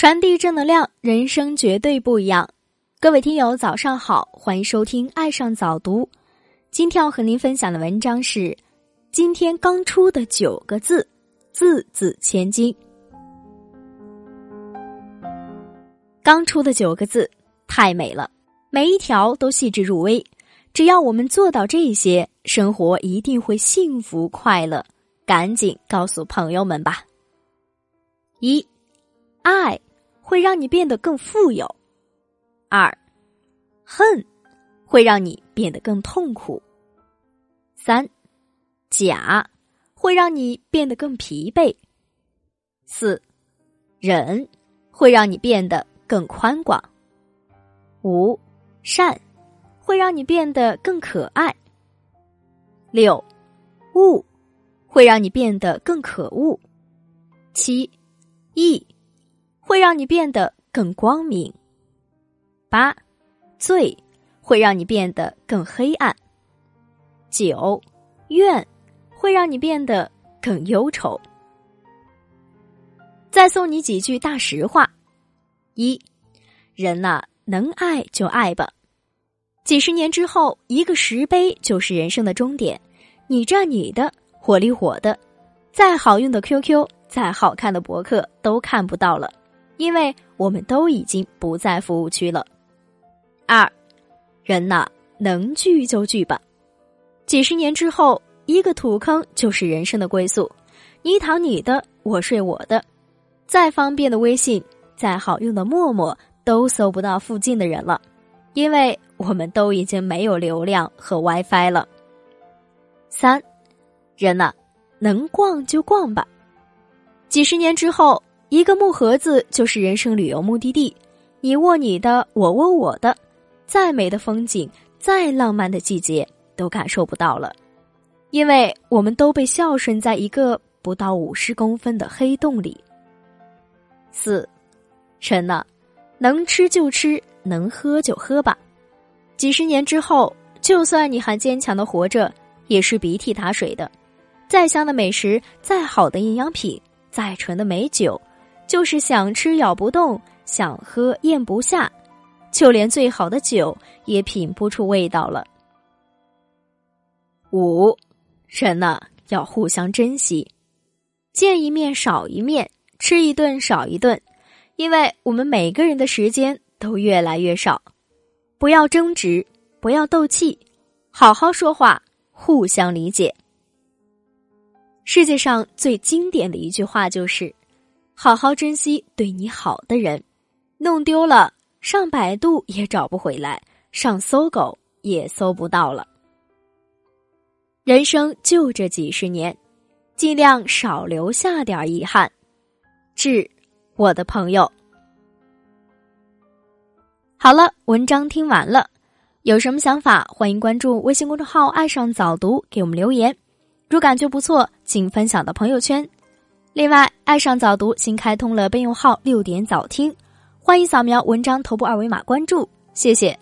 传递正能量，人生绝对不一样。各位听友，早上好，欢迎收听《爱上早读》。今天要和您分享的文章是今天刚出的九个字，字字千金。刚出的九个字太美了，每一条都细致入微。只要我们做到这些，生活一定会幸福快乐。赶紧告诉朋友们吧。一，爱。会让你变得更富有。二，恨会让你变得更痛苦。三，假会让你变得更疲惫。四，忍会让你变得更宽广。五，善会让你变得更可爱。六，恶会让你变得更可恶。七，义。会让你变得更光明。八，罪会让你变得更黑暗。九，怨会让你变得更忧愁。再送你几句大实话：一，人呐，能爱就爱吧。几十年之后，一个石碑就是人生的终点。你占你的，我理我的。再好用的 QQ，再好看的博客，都看不到了。因为我们都已经不在服务区了。二，人呐，能聚就聚吧。几十年之后，一个土坑就是人生的归宿。你躺你的，我睡我的。再方便的微信，再好用的陌陌，都搜不到附近的人了，因为我们都已经没有流量和 WiFi 了。三，人呐，能逛就逛吧。几十年之后。一个木盒子就是人生旅游目的地，你握你的，我握我的，再美的风景，再浪漫的季节，都感受不到了，因为我们都被孝顺在一个不到五十公分的黑洞里。四，臣呐，能吃就吃，能喝就喝吧。几十年之后，就算你还坚强的活着，也是鼻涕打水的。再香的美食，再好的营养品，再纯的美酒。就是想吃咬不动，想喝咽不下，就连最好的酒也品不出味道了。五，人呢要互相珍惜，见一面少一面，吃一顿少一顿，因为我们每个人的时间都越来越少。不要争执，不要斗气，好好说话，互相理解。世界上最经典的一句话就是。好好珍惜对你好的人，弄丢了上百度也找不回来，上搜狗也搜不到了。人生就这几十年，尽量少留下点遗憾。致我的朋友。好了，文章听完了，有什么想法，欢迎关注微信公众号“爱上早读”，给我们留言。如感觉不错，请分享到朋友圈。另外爱上早读新开通了备用号六点早听。欢迎扫描文章头部二维码关注。谢谢。